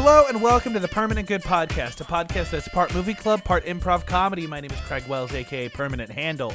Hello and welcome to the Permanent Good Podcast, a podcast that's part movie club, part improv comedy. My name is Craig Wells, aka Permanent Handle.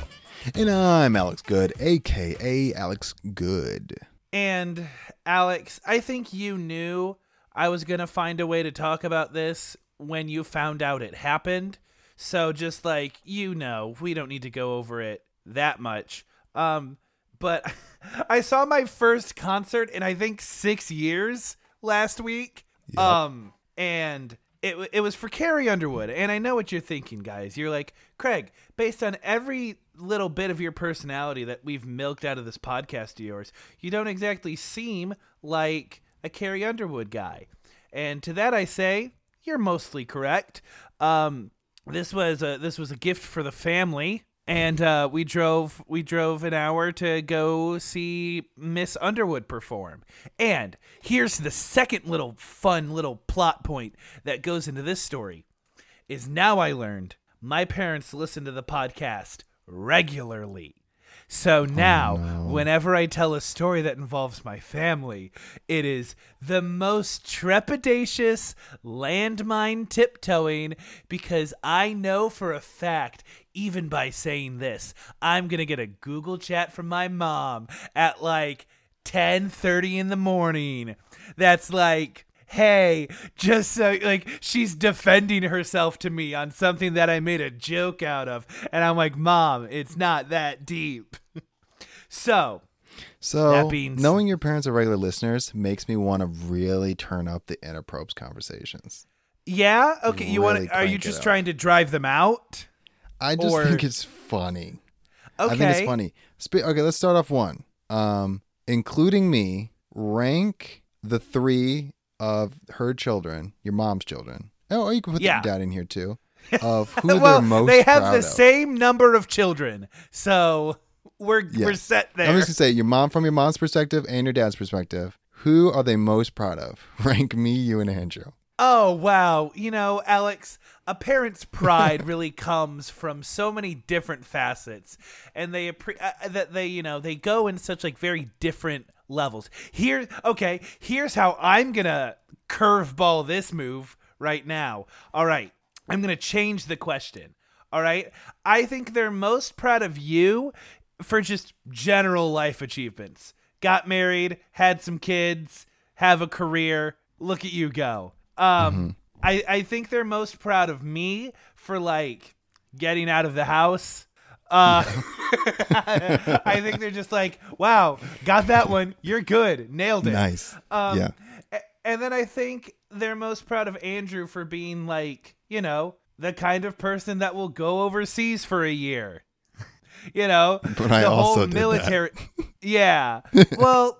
And I'm Alex Good, aka Alex Good. And Alex, I think you knew I was going to find a way to talk about this when you found out it happened. So just like, you know, we don't need to go over it that much. Um but I saw my first concert in I think 6 years last week. Yep. Um and it, it was for Carrie Underwood. And I know what you're thinking, guys. You're like, Craig, based on every little bit of your personality that we've milked out of this podcast of yours, you don't exactly seem like a Carrie Underwood guy. And to that I say, you're mostly correct. Um, this was a this was a gift for the family, and uh, we drove we drove an hour to go see Miss Underwood perform. And here's the second little fun little plot point that goes into this story: is now I learned my parents listen to the podcast regularly. So now, oh, whenever I tell a story that involves my family, it is the most trepidatious landmine tiptoeing because I know for a fact, even by saying this, I'm going to get a Google chat from my mom at like 10:30 in the morning. That's like hey, just so like she's defending herself to me on something that I made a joke out of. And I'm like, Mom, it's not that deep. So, So, knowing your parents are regular listeners makes me want to really turn up the inappropriate conversations. yeah, okay, you Really want are you just trying to drive them out? I just Or- think it's funny. Okay. I think it's funny. Spe- okay, let's start off one. Um, including me, rank the three of her children, your mom's children. Oh, you can put Yeah. your dad in here too. Of who well, they're most they have the of. same number of children. So, we're we're set there. I'm just gonna say your mom from your mom's perspective and your dad's perspective. Who are they most proud of? Rank me, you, and Andrew. Oh wow! You know, Alex, a parent's pride really comes from so many different facets, and they appre- uh, that they you know they go in such like very different levels. Here, okay, here's how I'm gonna curveball this move right now. All right, I'm gonna change the question. All right, I think they're most proud of you for just general life achievements. Got married, had some kids, have a career. Look at you go. Um, I I think they're most proud of me for like getting out of the house. Uh, I think they're just like, wow, got that one. You're good, nailed it. Nice. Um, yeah. And then I think they're most proud of Andrew for being like, you know, the kind of person that will go overseas for a year. you know, But I the also whole did that. military. yeah. Well,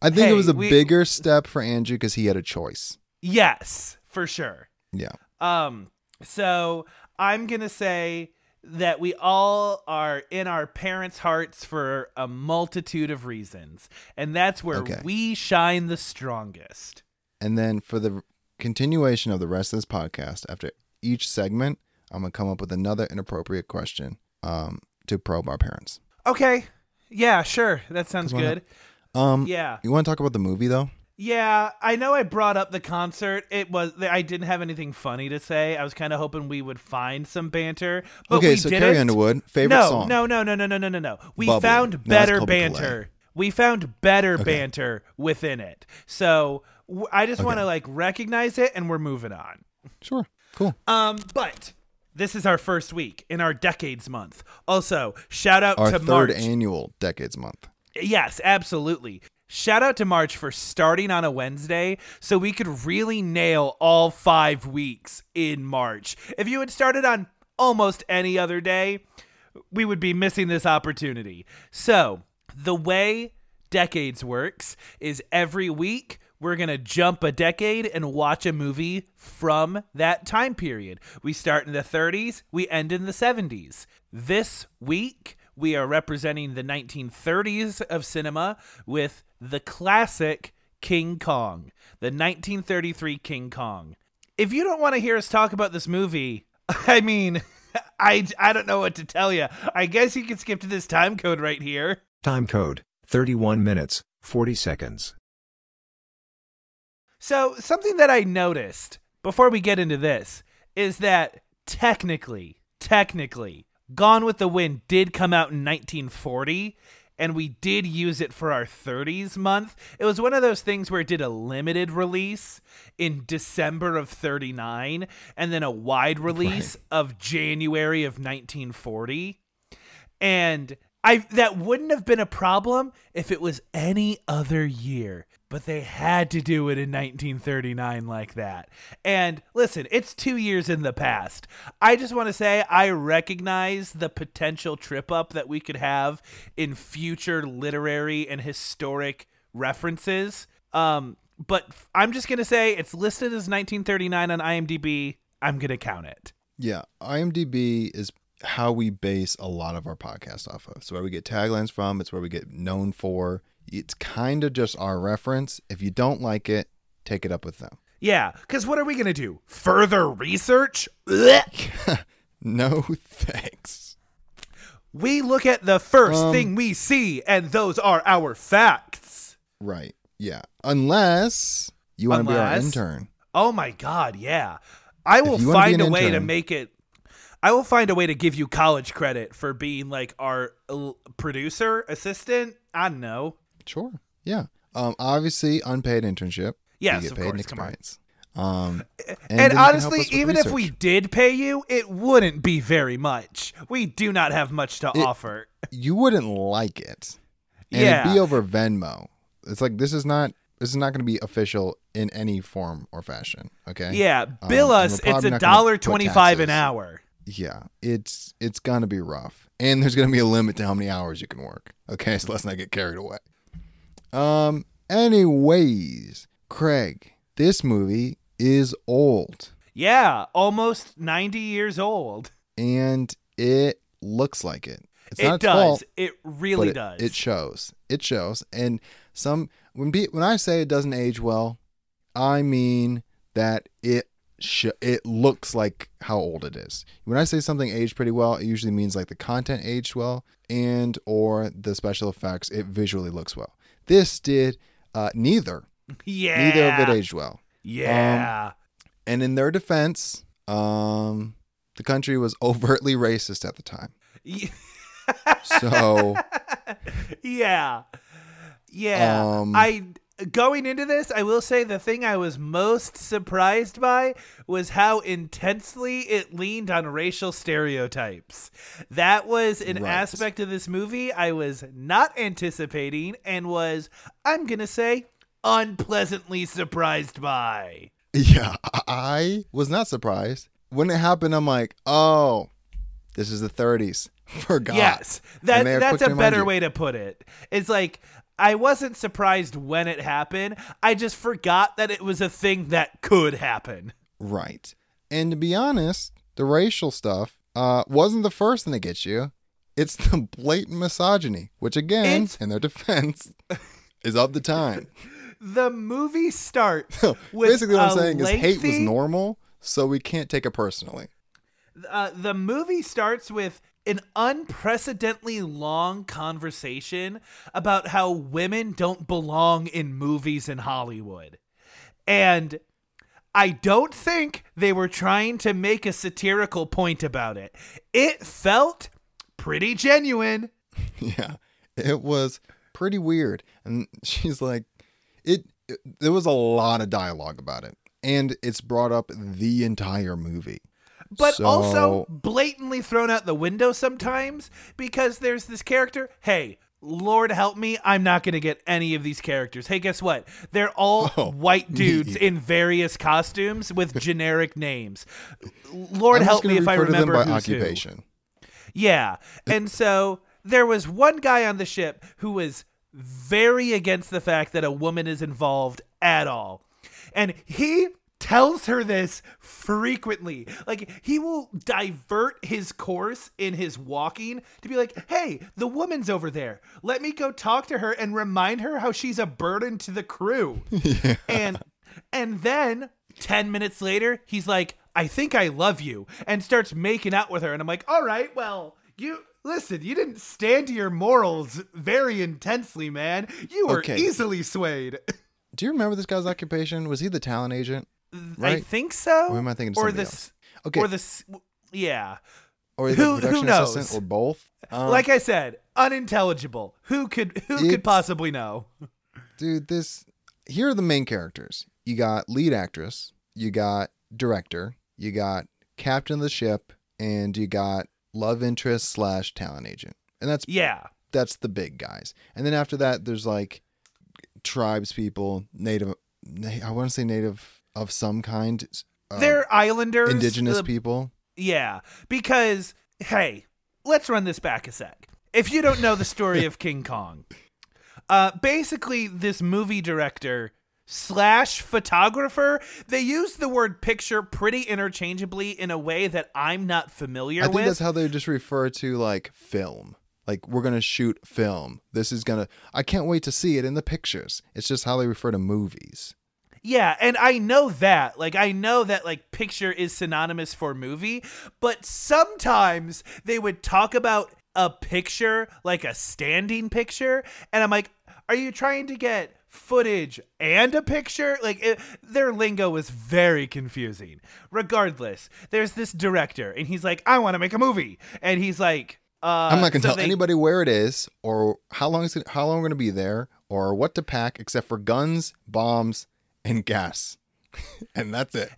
I think hey, it was a we- bigger step for Andrew because he had a choice. yes, for sure. Yeah. Um, so I'm gonna say that we all are in our parents' hearts for a multitude of reasons, and that's where Okay. we shine the strongest. And then for the continuation of the rest of this podcast, after each segment, I'm gonna come up with another inappropriate question um, to probe our parents. Okay. Yeah, sure. That sounds good. Um, Yeah. You want to talk about the movie though? Yeah, I know I brought up the concert. It was I didn't have anything funny to say. I was kind of hoping we would find some banter, but okay, we so didn't. Carrie Underwood, favorite no, song. no, no, no, no, no, no, no, no. We Bubbly. found better Belay. banter. We found better Okay. banter within it. So w- I just want to like recognize it, and we're moving on. Sure, cool. Um, but this is our first week in our decades month. Also, shout out Our to third March. annual Decades Month. Yes, absolutely. Shout out to March for starting on a Wednesday so we could really nail all five weeks in March. If you had started on almost any other day, we would be missing this opportunity. So, the way Decades works is every week we're going to jump a decade and watch a movie from that time period. We start in the 30s, we end in the 70s. This week, we are representing the 1930s of cinema with the classic King Kong, the 1933 King Kong. If you don't want to hear us talk about this movie, I mean, I, I don't know what to tell you. I guess you can skip to this time code right here. Time code 31 minutes, 40 seconds. So, something that I noticed before we get into this is that technically, technically, Gone with the Wind did come out in 1940 and we did use it for our 30s month. It was one of those things where it did a limited release in December of 39 and then a wide release right. of January of 1940. And I that wouldn't have been a problem if it was any other year but they had to do it in 1939 like that. And listen, it's two years in the past. I just want to say I recognize the potential trip up that we could have in future literary and historic references. Um, but I'm just going to say it's listed as 1939 on IMDb. I'm going to count it. Yeah, IMDb is how we base a lot of our podcast off of. It's where we get taglines from, it's where we get known for it's kind of just our reference. If you don't like it, take it up with them. Yeah, because what are we going to do? Further research? no thanks. We look at the first um, thing we see, and those are our facts. Right. Yeah. Unless you want to be our intern. Oh my God. Yeah. I will find a way to make it. I will find a way to give you college credit for being like our producer, assistant. I don't know. Sure. Yeah. Um, obviously, unpaid internship. Yes, you get of paid course. experience. Um, and, and honestly, even if we did pay you, it wouldn't be very much. We do not have much to it, offer. You wouldn't like it. And yeah. it'd be over Venmo. It's like this is not this is not going to be official in any form or fashion. Okay. Yeah, bill um, us. It's a dollar twenty five an hour. Yeah, it's it's gonna be rough, and there's gonna be a limit to how many hours you can work. Okay, so let's not get carried away. Um, anyways, Craig, this movie is old. Yeah, almost 90 years old. And it looks like it. It's it does. Fault, it really it, does. It shows. It shows. And some when be, when I say it doesn't age well, I mean that it sh- it looks like how old it is. When I say something aged pretty well, it usually means like the content aged well and or the special effects it visually looks well. This did uh, neither. Yeah. Neither of it aged well. Yeah. Um, and in their defense, um, the country was overtly racist at the time. so. Yeah. Yeah. Um, I going into this, I will say the thing I was most surprised by was how intensely it leaned on racial stereotypes. That was an right. aspect of this movie I was not anticipating and was, I'm going to say, unpleasantly surprised by. Yeah, I was not surprised. When it happened, I'm like, oh, this is the 30s. Forgot. Yes, that, that's a better way to put it. It's like I wasn't surprised when it happened. I just forgot that it was a thing that could happen. Right. And to be honest, the racial stuff uh, wasn't the first thing that gets you. It's the blatant misogyny, which again, it's... in their defense, is of the time. The movie starts Basically, what I'm saying lengthy... is hate was normal, so we can't take it personally. Uh, the movie starts with an unprecedentedly long conversation about how women don't belong in movies in Hollywood. And I don't think they were trying to make a satirical point about it. It felt pretty genuine. Yeah, it was pretty weird. And she's like, it, it there was a lot of dialogue about it. And it's brought up the entire movie but so... also blatantly thrown out the window sometimes because there's this character. Hey, Lord help me, I'm not going to get any of these characters. Hey, guess what? They're all oh, white dudes in various costumes with generic names. Lord help me if I remember who's occupation. Who. Yeah. And so there was one guy on the ship who was very against the fact that a woman is involved at all. And he tells her this frequently. Like he will divert his course in his walking to be like, "Hey, the woman's over there. Let me go talk to her and remind her how she's a burden to the crew." Yeah. And and then 10 minutes later, he's like, "I think I love you." And starts making out with her and I'm like, "All right, well, you Listen, you didn't stand to your morals very intensely, man. You were okay. easily swayed. Do you remember this guy's occupation? Was he the talent agent? I think so. Or am I thinking or this, Okay. or this, yeah. Or the who- who production knows? assistant, or both? Um, like I said, unintelligible. Who could who could possibly know? dude, this. Here are the main characters. You got lead actress. You got director. You got captain of the ship, and you got love interest slash talent agent. And that's Yeah. that's the big guys. And then after that, there's like tribes people, native. I want to say native of some kind. uh, They're islanders. indigenous uh, people. Yeah, because hey, let's run this back a sec. If you don't know the story of King Kong, uh, basically this movie director slash photographer, they use the word picture pretty interchangeably in a way that I'm not familiar I think with. that's how they just refer to like film. Like we're gonna shoot film. This is gonna. I can't wait to see it in the pictures. It's just how they refer to movies. Yeah, and I know that. Like I know that like picture is synonymous for movie, but sometimes they would talk about a picture like a standing picture and I'm like, "Are you trying to get footage and a picture?" Like it, their lingo was very confusing. Regardless, there's this director and he's like, "I want to make a movie." And he's like, uh, I'm not gonna so tell they- anybody where it is or how long is it, how long we're gonna be there or what to pack except for guns, bombs, and gas, and that's it.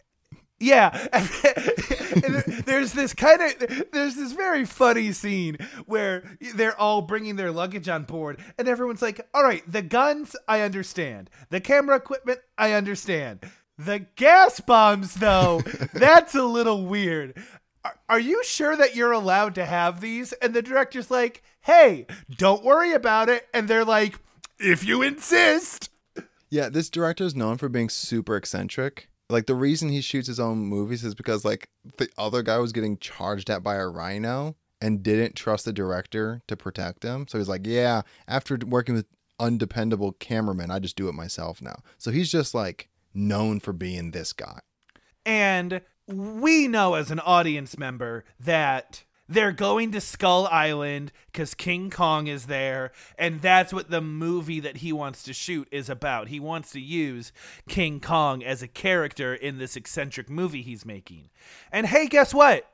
Yeah, there's this kind of there's this very funny scene where they're all bringing their luggage on board, and everyone's like, "All right, the guns, I understand. The camera equipment, I understand. The gas bombs, though, that's a little weird. Are, are you sure that you're allowed to have these?" And the director's like, "Hey, don't worry about it." And they're like, "If you insist." Yeah, this director is known for being super eccentric. Like the reason he shoots his own movies is because like the other guy was getting charged at by a rhino and didn't trust the director to protect him. So he's like, "Yeah, after working with undependable cameramen, I just do it myself now." So he's just like known for being this guy. And we know as an audience member that they're going to Skull Island because King Kong is there, and that's what the movie that he wants to shoot is about. He wants to use King Kong as a character in this eccentric movie he's making. And hey, guess what?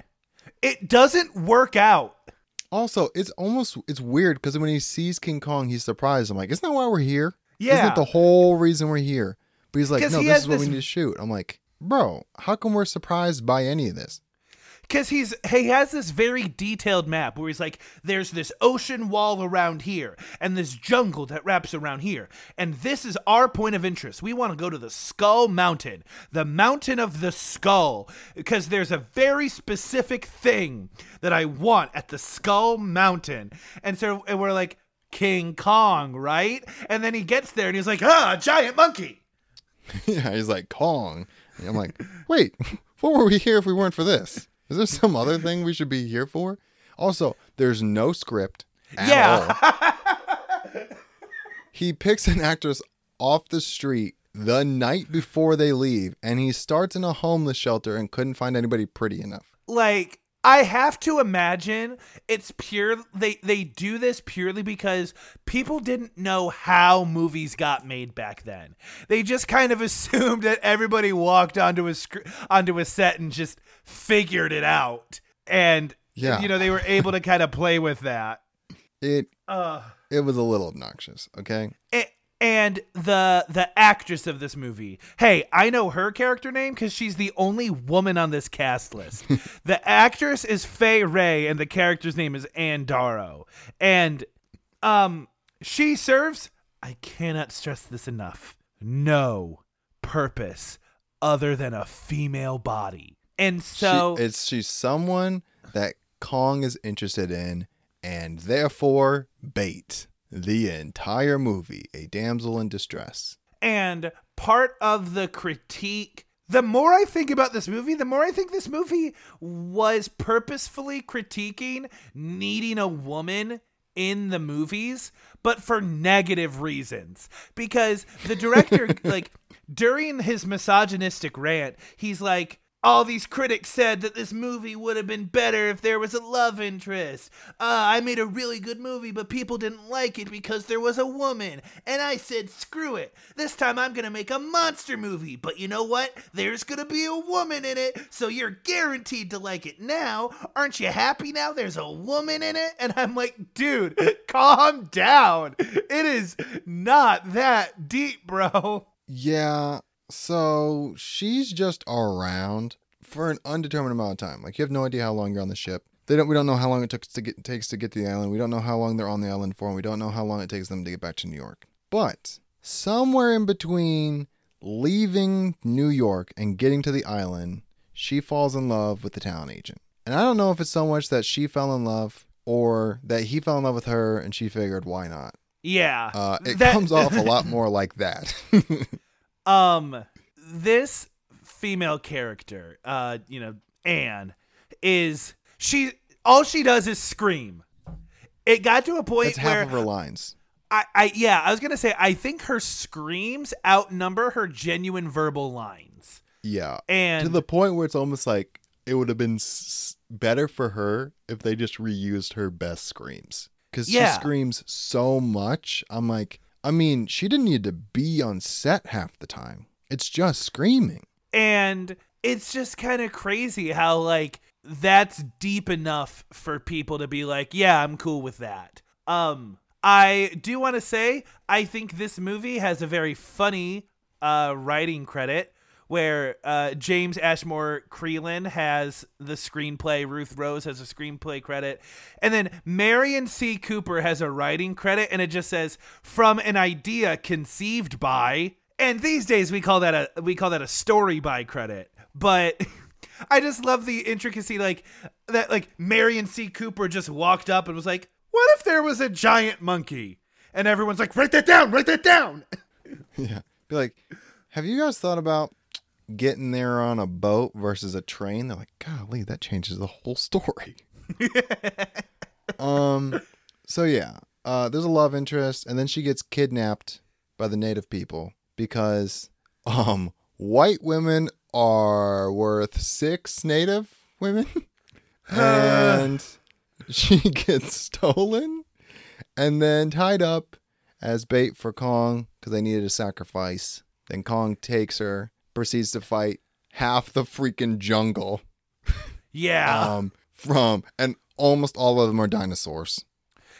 It doesn't work out. Also, it's almost it's weird because when he sees King Kong, he's surprised. I'm like, "Isn't that why we're here? Isn't Yeah. that the whole reason we're here?" But he's like, "No, he this is what we need to shoot." I'm like, "Bro, how come we're surprised by any of this?" Because he's he has this very detailed map where he's like, there's this ocean wall around here, and this jungle that wraps around here, and this is our point of interest. We want to go to the Skull Mountain, the mountain of the skull, because there's a very specific thing that I want at the Skull Mountain. And so and we're like, King Kong, right? And then he gets there and he's like, ah, a giant monkey. yeah, he's like Kong. And I'm like, wait, what were we here if we weren't for this? Is there some other thing we should be here for? Also, there's no script. At Yeah. he picks an actress off the street the night before they leave, and he starts in a homeless shelter and couldn't find anybody pretty enough. like I have to imagine it's pure they they do this purely because people didn't know how movies got made back then. They just kind of assumed that everybody walked onto a sc- onto a set and just figured it out. And Yeah. you know, they were able to kind of play with that. It Uh it was a little obnoxious. Okay, a- and the the actress of this movie. Hey, I know her character name because she's the only woman on this cast list. the actress is Fay Wray, and the character's name is Ann Darrow. And um, she serves. I cannot stress this enough. No purpose other than a female body. And so she, it's she's someone that Kong is interested in, and therefore bait the entire movie. A damsel in distress. And part of the critique, the more I think about this movie, the more I think this movie was purposefully critiquing needing a woman in the movies, but for negative reasons. Because the director, like, during his misogynistic rant, he's like, all these critics said that this movie would have been better if there was a love interest. Uh, I made a really good movie, but people didn't like it because there was a woman. And I said, screw it. This time I'm going to make a monster movie. But you know what? There's going to be a woman in it, so you're guaranteed to like it now. Aren't you happy now there's a woman in it? And I'm like, dude, calm down. It is not that deep, bro. Yeah. So she's just around for an undetermined amount of time. Like you have no idea how long you're on the ship. They don't. We don't know how long it took to get, takes to get to the island. We don't know how long they're on the island for, and we don't know how long it takes them to get back to New York. But somewhere in between leaving New York and getting to the island, she falls in love with the talent agent. And I don't know if it's so much that she fell in love or that he fell in love with her and she figured why not. Yeah. Uh, it that- comes off a lot more like that. um this female character uh you know anne is she all she does is scream it got to a point That's half where of her lines. I, I yeah i was gonna say i think her screams outnumber her genuine verbal lines Yeah. and to the point where it's almost like it would have been s- better for her if they just reused her best screams because Yeah. she screams so much i'm like i mean she didn't need to be on set half the time. It's just screaming. And it's just kind of crazy how like that's deep enough for people to be like yeah i'm cool with that. Um i do want to say i think this movie has a very funny uh writing credit where uh, James Ashmore Creelman has the screenplay, Ruth Rose has a screenplay credit, and then Merian C. Cooper has a writing credit, and it just says from an idea conceived by. And these days we call that a we call that a story by credit, but. I just love the intricacy, like that. Like Merian C. Cooper just walked up and was like, "What if there was a giant monkey?" And everyone's like, "Write that down! Write that down!" yeah be like have you guys thought about getting there on a boat versus a train they're like golly that changes the whole story um so yeah uh there's a love interest and then she gets kidnapped by the native people because um white women are worth six native women and she gets stolen and then tied up as bait for Kong because they needed a sacrifice. Then Kong takes her, proceeds to fight half the freaking jungle Yeah. um, from, and almost all of them are dinosaurs.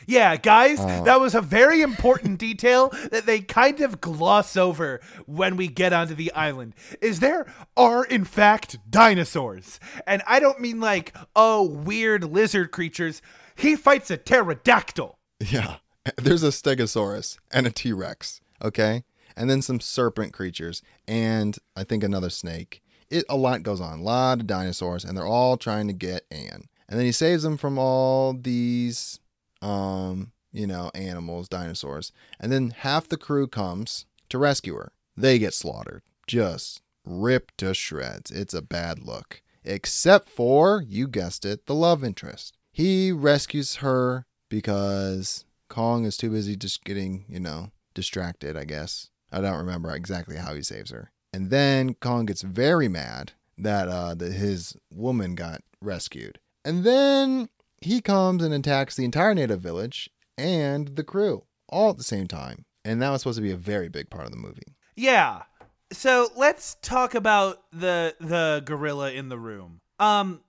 Yeah, guys, Uh, that was a very important detail that they kind of gloss over when we get onto the island. Is there are in fact dinosaurs. And I don't mean like, oh, weird lizard creatures. He fights a pterodactyl. Yeah. There's a Stegosaurus and a T Rex, okay? And then some serpent creatures and I think another snake. It a lot goes on. A lot of dinosaurs, and they're all trying to get Anne. And then he saves them from all these um, you know, animals, dinosaurs. And then half the crew comes to rescue her. They get slaughtered. Just ripped to shreds. It's a bad look. Except for, you guessed it, the love interest. He rescues her because Kong is too busy just getting, you know, distracted, I guess. I don't remember exactly how he saves her. And then Kong gets very mad that uh that his woman got rescued. And then he comes and attacks the entire native village and the crew all at the same time. And that was supposed to be a very big part of the movie. Yeah. So let's talk about the the gorilla in the room. Um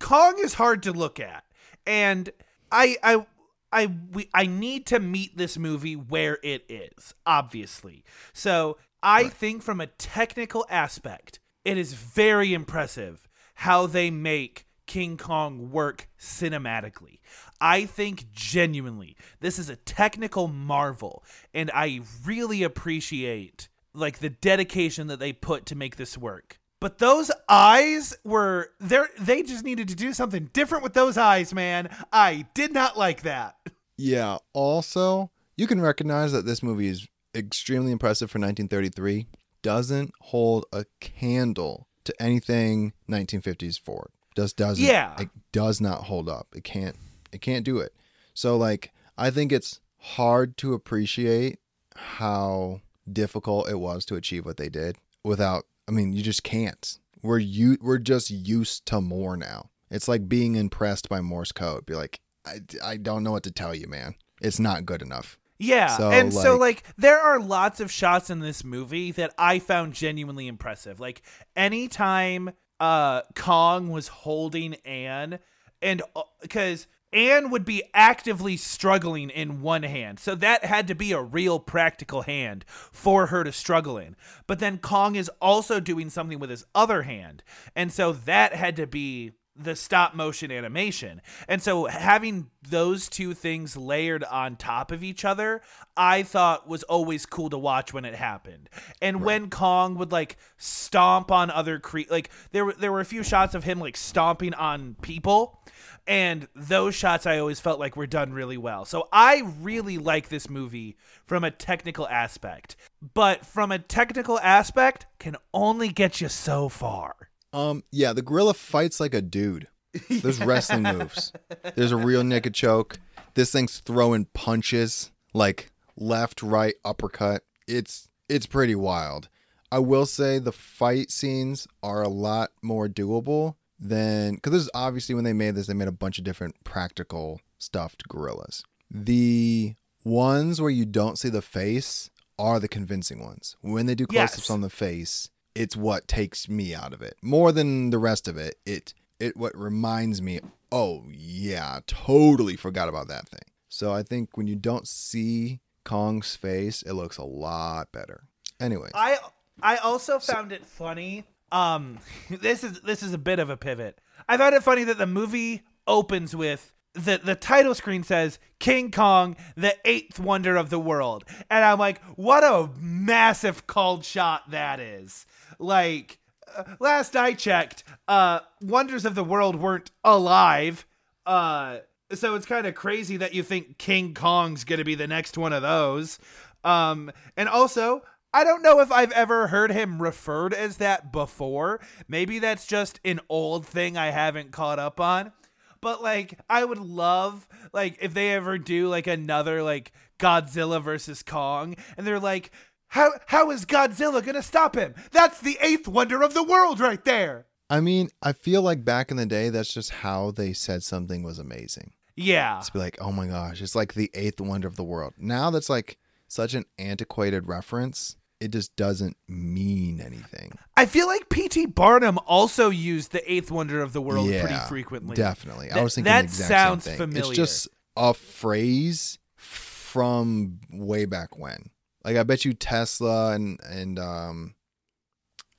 Kong is hard to look at. And I I I we I need to meet this movie where it is, obviously. So I think from a technical aspect, it is very impressive how they make King Kong work cinematically. I think genuinely this is a technical marvel and I really appreciate like the dedication that they put to make this work. But those eyes were there they just needed to do something different with those eyes, man. I did not like that. Yeah. Also, you can recognize that this movie is extremely impressive for 1933. Doesn't hold a candle to anything 1950s forward. Just doesn't. Yeah. It does not hold up. It can't. It can't do it. So like, I think it's hard to appreciate how difficult it was to achieve what they did without. I mean, you just can't We're you we're just used to more now. It's like being impressed by Morse code. Be like, I, I don't know what to tell you, man. It's not good enough. Yeah, So, and so like- like there are lots of shots in this movie that I found genuinely impressive. Like anytime uh Kong was holding Anne and because Anne would be actively struggling in one hand. So that had to be a real practical hand for her to struggle in. But then Kong is also doing something with his other hand. And so that had to be the stop motion animation. And so having those two things layered on top of each other, I thought was always cool to watch when it happened. And when Kong would like stomp on other cre like there were there were a few shots of him like stomping on people and those shots I always felt like were done really well. So I really like this movie from a technical aspect. But from a technical aspect can only get you so far. Um, yeah, the gorilla fights like a dude. There's wrestling moves. There's a rear naked choke. This thing's throwing punches like left, right, uppercut. It's it's pretty wild. I will say the fight scenes are a lot more doable than because this is obviously when they made this, they made a bunch of different practical stuffed gorillas. The ones where you don't see the face are the convincing ones. When they do close-ups Yes. on the face, it's what takes me out of it more than the rest of it. It it what reminds me, oh yeah, totally forgot about that thing. So I think when you don't see Kong's face, it looks a lot better. Anyway, I I also found it funny. Um, this is this is a bit of a pivot. I found it funny that the movie opens with the the title screen says King Kong, the eighth wonder of the world, and I'm like, what a massive called shot that is. Like, uh, last I checked, uh, wonders of the world weren't alive. Uh, so it's kind of crazy that you think King Kong's gonna be the next one of those. Um, and also, I don't know if I've ever heard him referred as that before. Maybe that's just an old thing I haven't caught up on. But like, I would love like if they ever do like another like Godzilla versus Kong, and they're like, how how is Godzilla gonna stop him? That's the eighth wonder of the world right there. I mean, I feel like back in the day, that's just how they said something was amazing. Yeah, to be like, oh my gosh, it's like the eighth wonder of the world. Now that's like such an antiquated reference. It just doesn't mean anything. I feel like P.T. Barnum also used the eighth wonder of the world yeah, pretty frequently. Definitely. I That- was thinking that the exact sounds same thing. familiar. It's just a phrase from way back when. Like I bet you Tesla and and um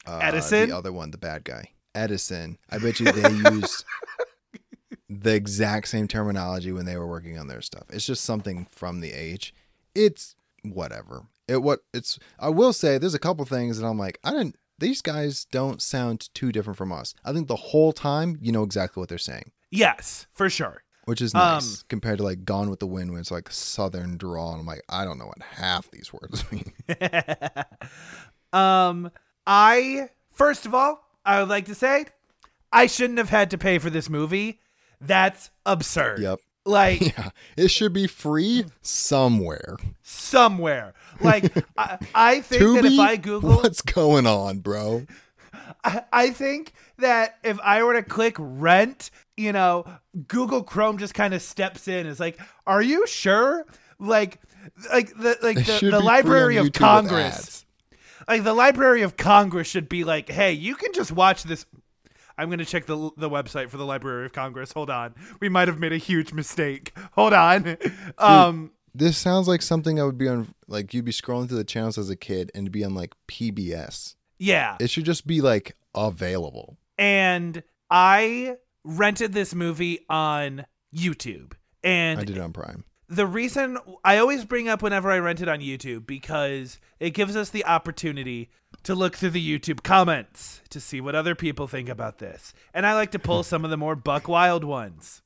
uh, Edison? the other one, the bad guy, Edison. I bet you they used the exact same terminology when they were working on their stuff. It's just something from the age. It's whatever. It what it's. I will say there's a couple things that I'm like I didn't. These guys don't sound too different from us. I think the whole time you know exactly what they're saying, Yes, for sure. Which is Um, nice compared to like Gone with the Wind, when it's like southern drawl. And I'm like I don't know what half these words mean. um, I first of all, I would like to say, I shouldn't have had to pay for this movie. That's absurd. yep. Like Yeah, it should be free somewhere. somewhere. Like I, I think that if I Google, what's going on, bro? I, think that if I were to click rent, you know, Google Chrome just kind of steps in. It's like, are you sure? Like, like the like It the, the Library of YouTube Congress. like the Library of Congress should be like, hey, you can just watch this. I'm gonna check the the website for the Library of Congress. Hold on, we might have made a huge mistake. Hold on. Um, This sounds like something I would be on. Like you'd be scrolling through the channels as a kid and be on like PBS. Yeah, It should just be like available. and I rented this movie on YouTube, and I did it on Prime. the reason I always bring up whenever I rent it on YouTube because it gives us the opportunity to look through the YouTube comments to see what other people think about this. And I like to pull some of the more buck wild ones.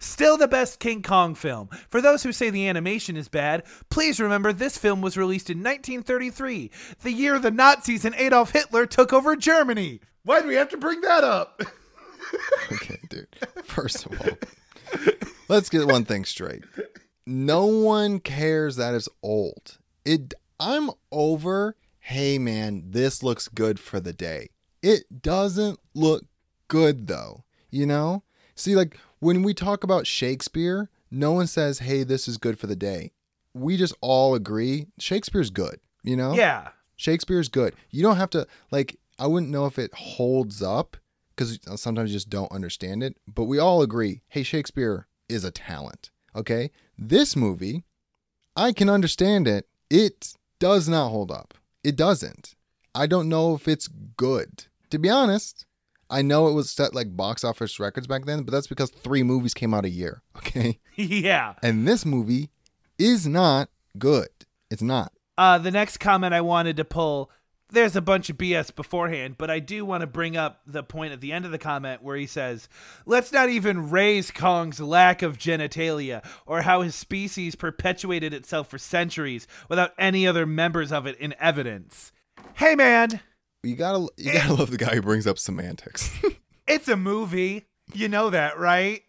Still the best King Kong film. For those who say the animation is bad, please remember this film was released in 1933, the year the Nazis and Adolf Hitler took over Germany. Why do we have to bring that up? Okay, dude. First of all, let's get one thing straight. No one cares that it's old. It. I'm over. Hey man, this looks good for the day. It doesn't look good though, you know? See, like when we talk about Shakespeare, no one says, hey, this is good for the day. We just all agree Shakespeare's good, you know? Yeah. Shakespeare's good. You don't have to, like, I wouldn't know if it holds up because sometimes you just don't understand it, but we all agree, hey, Shakespeare is a talent, okay? This movie, I can understand it. It does not hold up. It doesn't. I don't know if it's good. To be honest, I know it was set like box office records back then, but that's because three movies came out a year. Okay. yeah. And this movie is not good. It's not. Uh, the next comment I wanted to pull, there's a bunch of BS beforehand, but I do want to bring up the point at the end of the comment where he says, let's not even raise Kong's lack of genitalia or how his species perpetuated itself for centuries without any other members of it in evidence. Hey, man. You gotta you gotta love the guy who brings up semantics. it's a movie. You know that, right?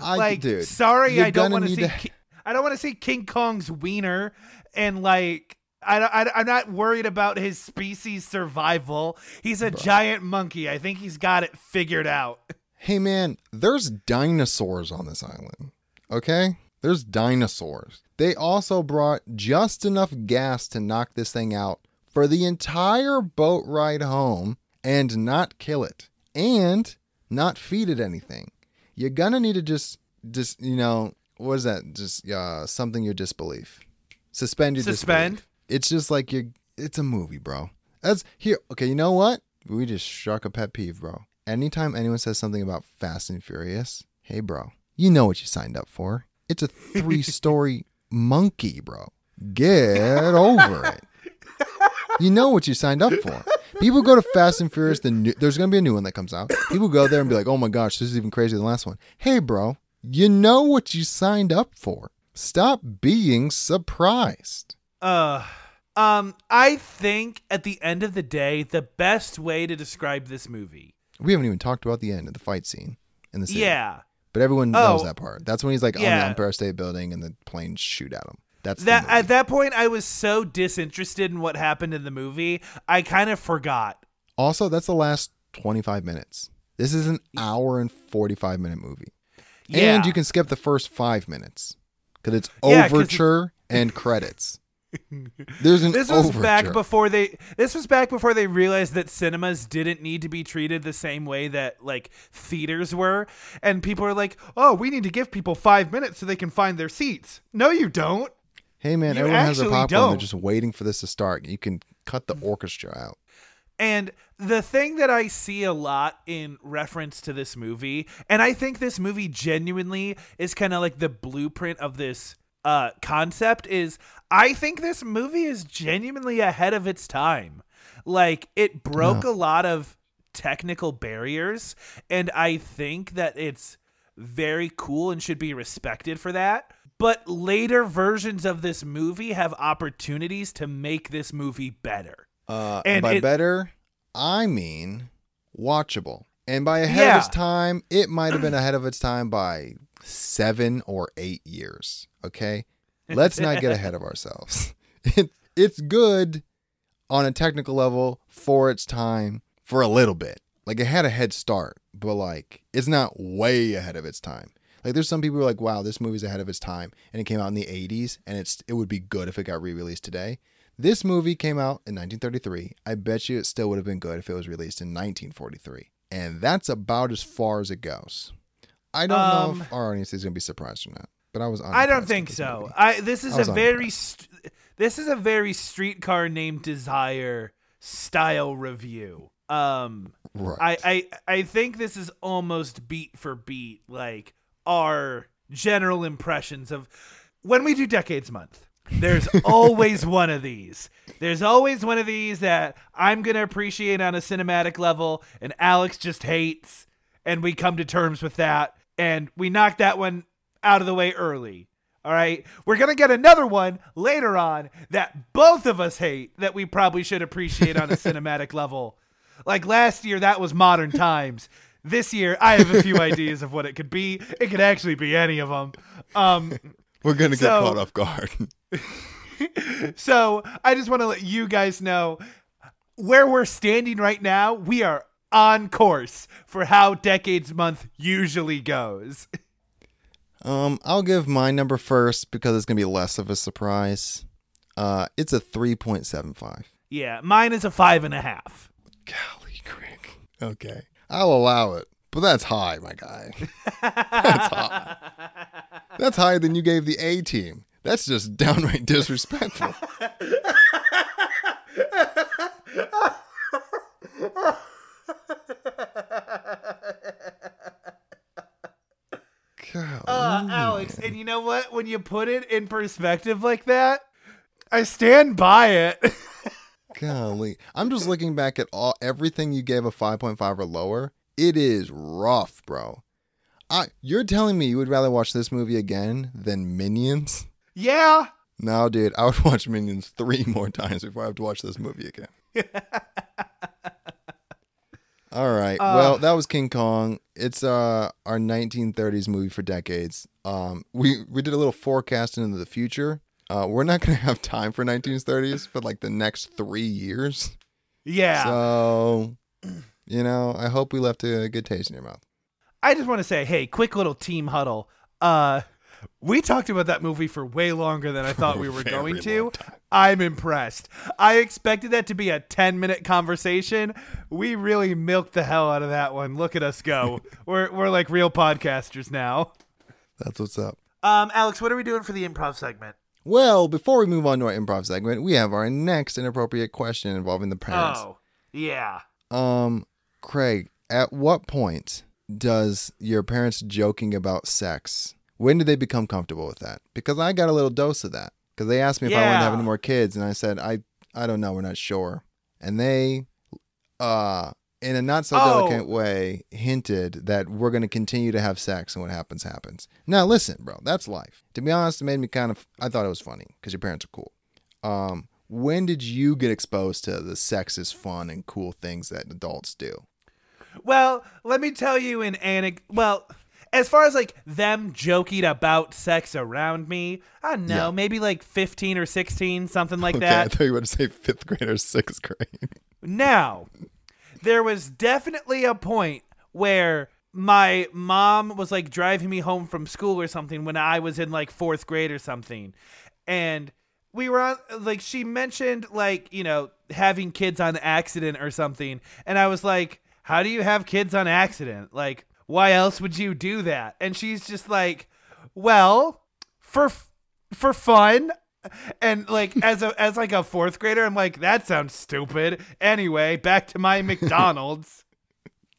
I, like, dude, sorry, I don't want to see. Ki- I don't want to see King Kong's wiener, and like, I, I, I'm not worried about his species survival. He's a giant monkey. I think he's got it figured out. Hey man, there's dinosaurs on this island. Okay? There's dinosaurs. They also brought just enough gas to knock this thing out for the entire boat ride home and not kill it and not feed it anything. You're gonna need to just just you know, what is that? Just uh something your disbelief. Suspend your Suspend? disbelief. It's just like you're it's a movie, bro. That's here. Okay, you know what? We just struck a pet peeve, bro. Anytime anyone says something about Fast and Furious, hey, bro, you know what you signed up for. It's a three story monkey, bro. Get over it. You know what you signed up for. People go to Fast and Furious. The new, there's gonna be a new one that comes out. People go there and be like, "Oh my gosh, this is even crazier than the last one." Hey, bro, you know what you signed up for. Stop being surprised. Uh, um, I think at the end of the day, the best way to describe this movie, We haven't even talked about the end of the fight scene in the city. yeah, But everyone knows Oh. that part. That's when he's like on the Empire State Building and the planes shoot at him. That's that at that point, I was so disinterested in what happened in the movie, I kind of forgot. also, that's the last 25 minutes. This is an hour and 45 minute movie. Yeah, And you can skip the first five minutes because it's Yeah, overture and credits. There's an This was overture. back before they. This was back before they realized that cinemas didn't need to be treated the same way that like theaters were, and people are like, "Oh, we need to give people five minutes so they can find their seats." No, you don't. Hey man, you everyone has actually popcorn. They're just waiting for this to start. You can cut the orchestra out. And the thing that I see a lot in reference to this movie, and I think this movie genuinely is kind of like the blueprint of this uh concept is I think this movie is genuinely ahead of its time. Like it broke a lot of technical barriers and I think that it's very cool and should be respected for that. But later versions of this movie have opportunities to make this movie better. Uh, And by it- better, I mean watchable. And by ahead of its time, it might have been ahead of its time by seven or eight years. Okay, let's not get ahead of ourselves. It, it's good on a technical level for its time for a little bit. Like it had a head start, but like it's not way ahead of its time. Like there's some people who are like, wow, this movie's ahead of its time, and it came out in the 80s, and it's it would be good if it got re-released today. This movie came out in 1933. I bet you it still would have been good if it was released in 1943. And that's about as far as it goes. I don't know Um, if our audience is going to be surprised or not, but I was I don't think so. movie. I this is I a very st- this is a very streetcar named Desire style review. Um Right. I, I I think this is almost beat for beat like our general impressions of when we do decades month. There's always one of these. There's always one of these that I'm going to appreciate on a cinematic level and Alex just hates and we come to terms with that and we knock that one out of the way early. All right. We're going to get another one later on that both of us hate that we probably should appreciate on a cinematic level. Like last year, that was modern times. This year, I have a few ideas of what it could be. It could actually be any of them. Um, We're going to get so- caught off guard. so I just want to let you guys know where we're standing right now. We are on course for how Decades Month usually goes. Um, I'll give my number first because it's gonna be less of a surprise. Uh, it's a three point seven five. Yeah, mine is a five and a half. Golly, Craig. Okay, I'll allow it, but that's high, my guy. that's high. That's higher than you gave the A team. That's just downright disrespectful. Uh, Alex, and you know what? When you put it in perspective like that, I stand by it. Golly. I'm just looking back at all everything you gave a 5.5 or lower. It is rough, bro. I you're telling me you would rather watch this movie again than Minions? yeah. No, dude, I would watch Minions 3 more times before I have to watch this movie again. All right. Uh. well, that was King Kong. It's uh our 1930s movie for decades. Um we we did a little forecasting into the future. Uh we're not going to have time for 1930s for like the next 3 years. Yeah. So, you know, I hope we left a good taste in your mouth. I just want to say, hey, quick little team huddle. Uh we talked about that movie for way longer than I thought we were going to. I'm impressed. I expected that to be a 10 minute conversation. We really milked the hell out of that one. Look at us go. we're we're like real podcasters now. That's what's up. Um Alex, what are we doing for the improv segment? Well, before we move on to our improv segment, we have our next inappropriate question involving the parents. Oh. Yeah. Um, Craig, at what point does your parents joking about sex? When do they become comfortable with that? Because I got a little dose of that. Because they asked me if I wanted to have any more kids, and I said I I don't know, we're not sure. And they, uh, in a not so Oh. delicate way, hinted that we're going to continue to have sex, and what happens happens. Now, listen, bro, that's life. To be honest, it made me kind of. I thought it was funny because your parents are cool. Um, when did you get exposed to the sex is fun and cool things that adults do? Well, let me tell you an anecdote. Well, as far as like them joking about sex around me, I don't know, Yeah. maybe like 15 or 16, something like okay, I thought you were going to say fifth grade or sixth grade. Now, there was definitely a point where my mom was like driving me home from school or something when I was in like fourth grade or something. And we were on, like, she mentioned, like, you know, having kids on accident or something. And I was like, how do you have kids on accident? Like, why else would you do that? And she's just like, well, for for fun and like as a as like a fourth grader i'm like that sounds stupid anyway back to my mcdonald's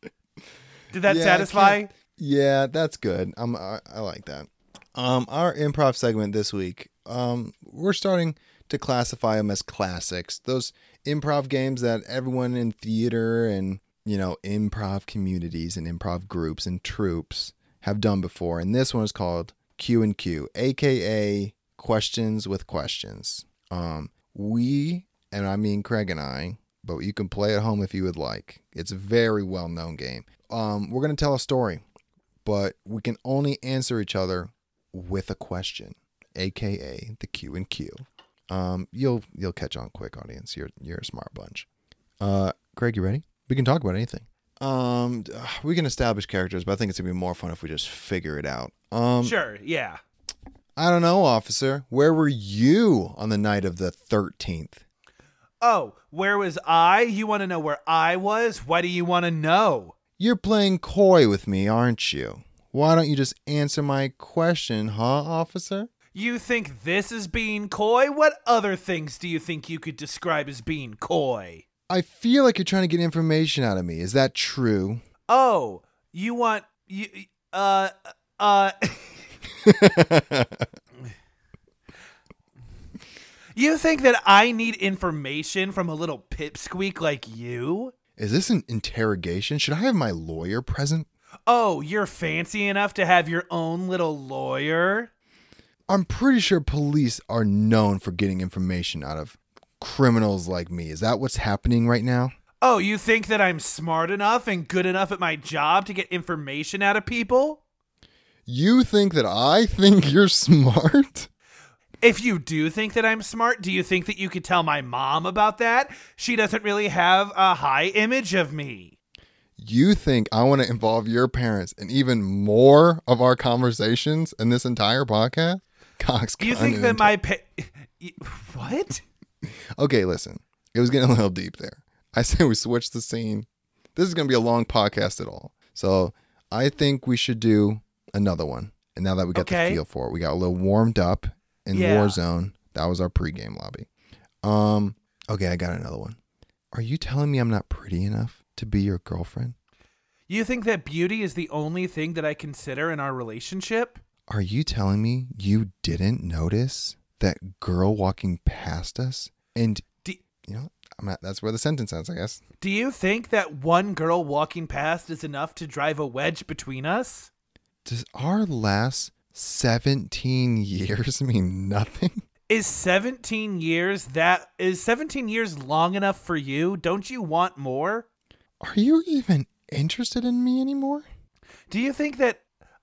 did that Yeah, satisfy Yeah, that's good. I'm, I, I like that. Um, our improv segment this week, um, we're starting to classify them as classics. Those improv games that everyone in theater and you know improv communities and improv groups and troops have done before. And this one is called Q and Q, aka questions with questions. Um, we and I mean Craig and I, but you can play at home if you would like. It's a very well known game. Um, we're gonna tell a story, but we can only answer each other with a question, aka the Q and Q. Um, you'll you'll catch on quick, audience. You're you're a smart bunch. Uh, Craig, you ready? We can talk about anything. Um, we can establish characters, but I think it's gonna be more fun if we just figure it out. Um, sure yeah I don't know, officer. Where were you on the night of the thirteenth? oh where was i you want to know where i was why do you want to know You're playing coy with me, aren't you? Why don't you just answer my question, huh, officer? you think this is being coy what other things do you think you could describe as being coy I feel like you're trying to get information out of me. Is that true? oh you want you uh uh You think that I need information from a little pipsqueak like you? Is this an interrogation? Should I have my lawyer present? Oh, you're fancy enough to have your own little lawyer? I'm pretty sure police are known for getting information out of criminals like me. Is that what's happening right now? Oh, you think that I'm smart enough and good enough at my job to get information out of people? You think that I think you're smart? If you do think that I'm smart, do you think that you could tell my mom about that? She doesn't really have a high image of me. You think I want to involve your parents in even more of our conversations in this entire podcast? Cox. You think that my pa- what? Okay, listen. It was getting a little deep there. I say we switch the scene. This is going to be a long podcast at all. So I think we should do another one. And now that we got Okay. the feel for it, we got a little warmed up in Yeah. Warzone. That was our pregame lobby. Um. Okay, I got another one. Are you telling me I'm not pretty enough to be your girlfriend? You think that beauty is the only thing that I consider in our relationship? Are you telling me you didn't notice that girl walking past us? And D- you know, I'm not. That's where the sentence ends, I guess. Do you think that one girl walking past is enough to drive a wedge between us? Does our last 17 years mean nothing? Is 17 years that is 17 years long enough for you? Don't you want more? Are you even interested in me anymore? Do you think that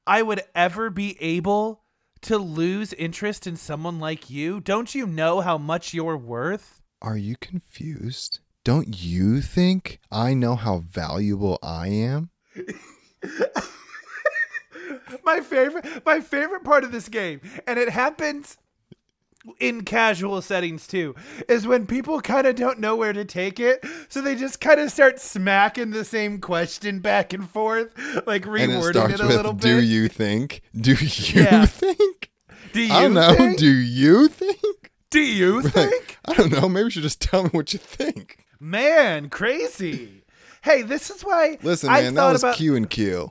I would ever be able to lose interest in someone like you? Don't you know how much you're worth? Are you confused? Don't you think I know how valuable I am? my favorite my favorite part of this game and it happens in casual settings too is when people kind of don't know where to take it so they just kind of start smacking the same question back and forth like And it rewording it a with little bit Do you think? Do you Yeah. think? do you I don't know. think? Do you think? do you Like, think I don't know. Maybe you should just tell me what you think. man crazy hey this is why Listen, I man, that was about Q and Q.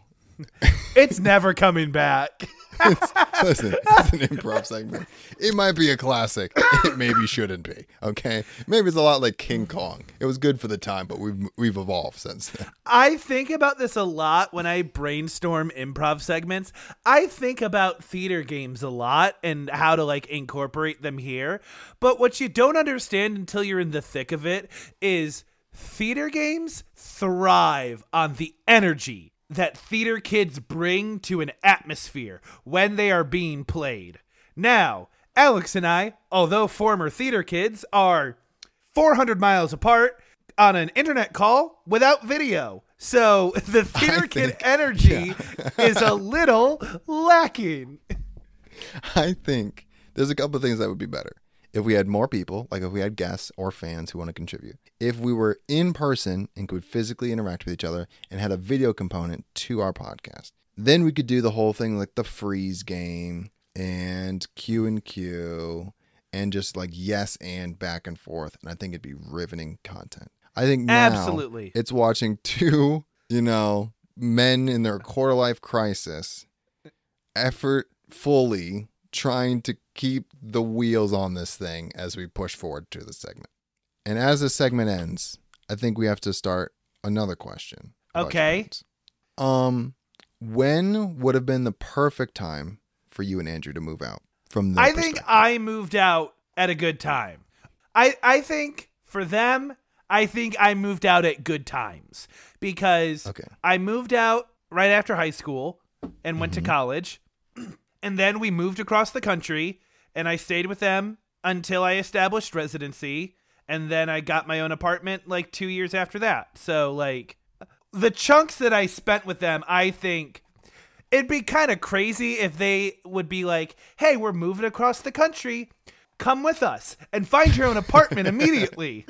it's never coming back It's, listen, it's an improv segment. It might be a classic. It maybe shouldn't be. Okay, maybe it's a lot like King Kong. It was good for the time, but we've we've evolved since then. I think about this a lot when I brainstorm improv segments. I think about theater games a lot and how to like incorporate them here. But what you don't understand until you're in the thick of it is theater games thrive on the energy that theater kids bring to an atmosphere when they are being played. Now, Alex and I, although former theater kids, are 400 miles apart on an internet call without video. So the theater kid think- energy is a little lacking. I think there's a couple of things that would be better if we had more people, like if we had guests or fans who want to contribute. If we were in person and could physically interact with each other and had a video component to our podcast, then we could do the whole thing like the freeze game and Q and Q and just like yes and back and forth. And I think it'd be riveting content. I think now Absolutely. it's watching two, you know, men in their quarter life crisis effortfully trying to keep the wheels on this thing as we push forward to the segment. And as the segment ends, I think we have to start another question. Okay. Um, when would have been the perfect time for you and Andrew to move out from the I think I moved out at a good time. I I think for them, I think I moved out at good times because Okay. I moved out right after high school and went to college. And then we moved across the country and I stayed with them until I established residency and then I got my own apartment like 2 years after that. So like the chunks that I spent with them, I think it'd be kind of crazy if they would be like, "Hey, we're moving across the country. Come with us and find your own apartment immediately."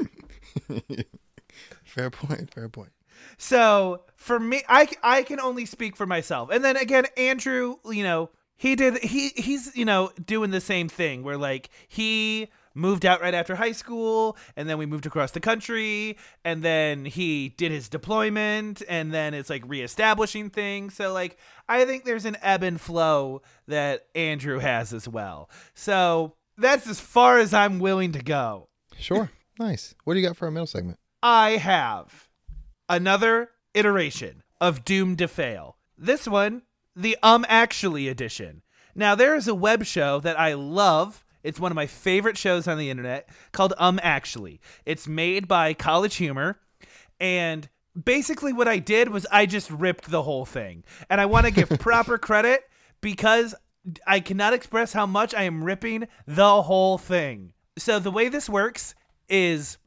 fair point, fair point. So for me, I I can only speak for myself. And then again, Andrew, you know, he did he he's you know doing the same thing where like he moved out right after high school and then we moved across the country and then he did his deployment and then it's like reestablishing things so like i think there's an ebb and flow that andrew has as well so that's as far as i'm willing to go Sure. nice. What do you got for our middle segment? I have another iteration of Doomed to Fail. This one, the Um Actually edition. Now, there is a web show that I love. It's one of my favorite shows on the internet called Um Actually. It's made by College Humor. And basically, what I did was I just ripped the whole thing. And I want to give proper credit because I cannot express how much I am ripping the whole thing. So, the way this works is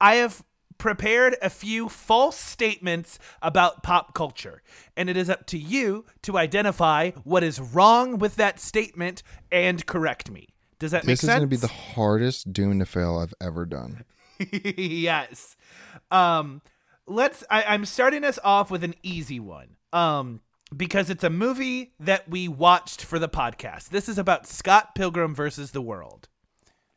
I have prepared a few false statements about pop culture, and it is up to you to identify what is wrong with that statement and correct me. Does that make sense? This is going to be the hardest Doom to fail I've ever done. yes. Um, let's. I, I'm starting us off with an easy one. Um, because it's a movie that we watched for the podcast. This is about Scott Pilgrim versus the World.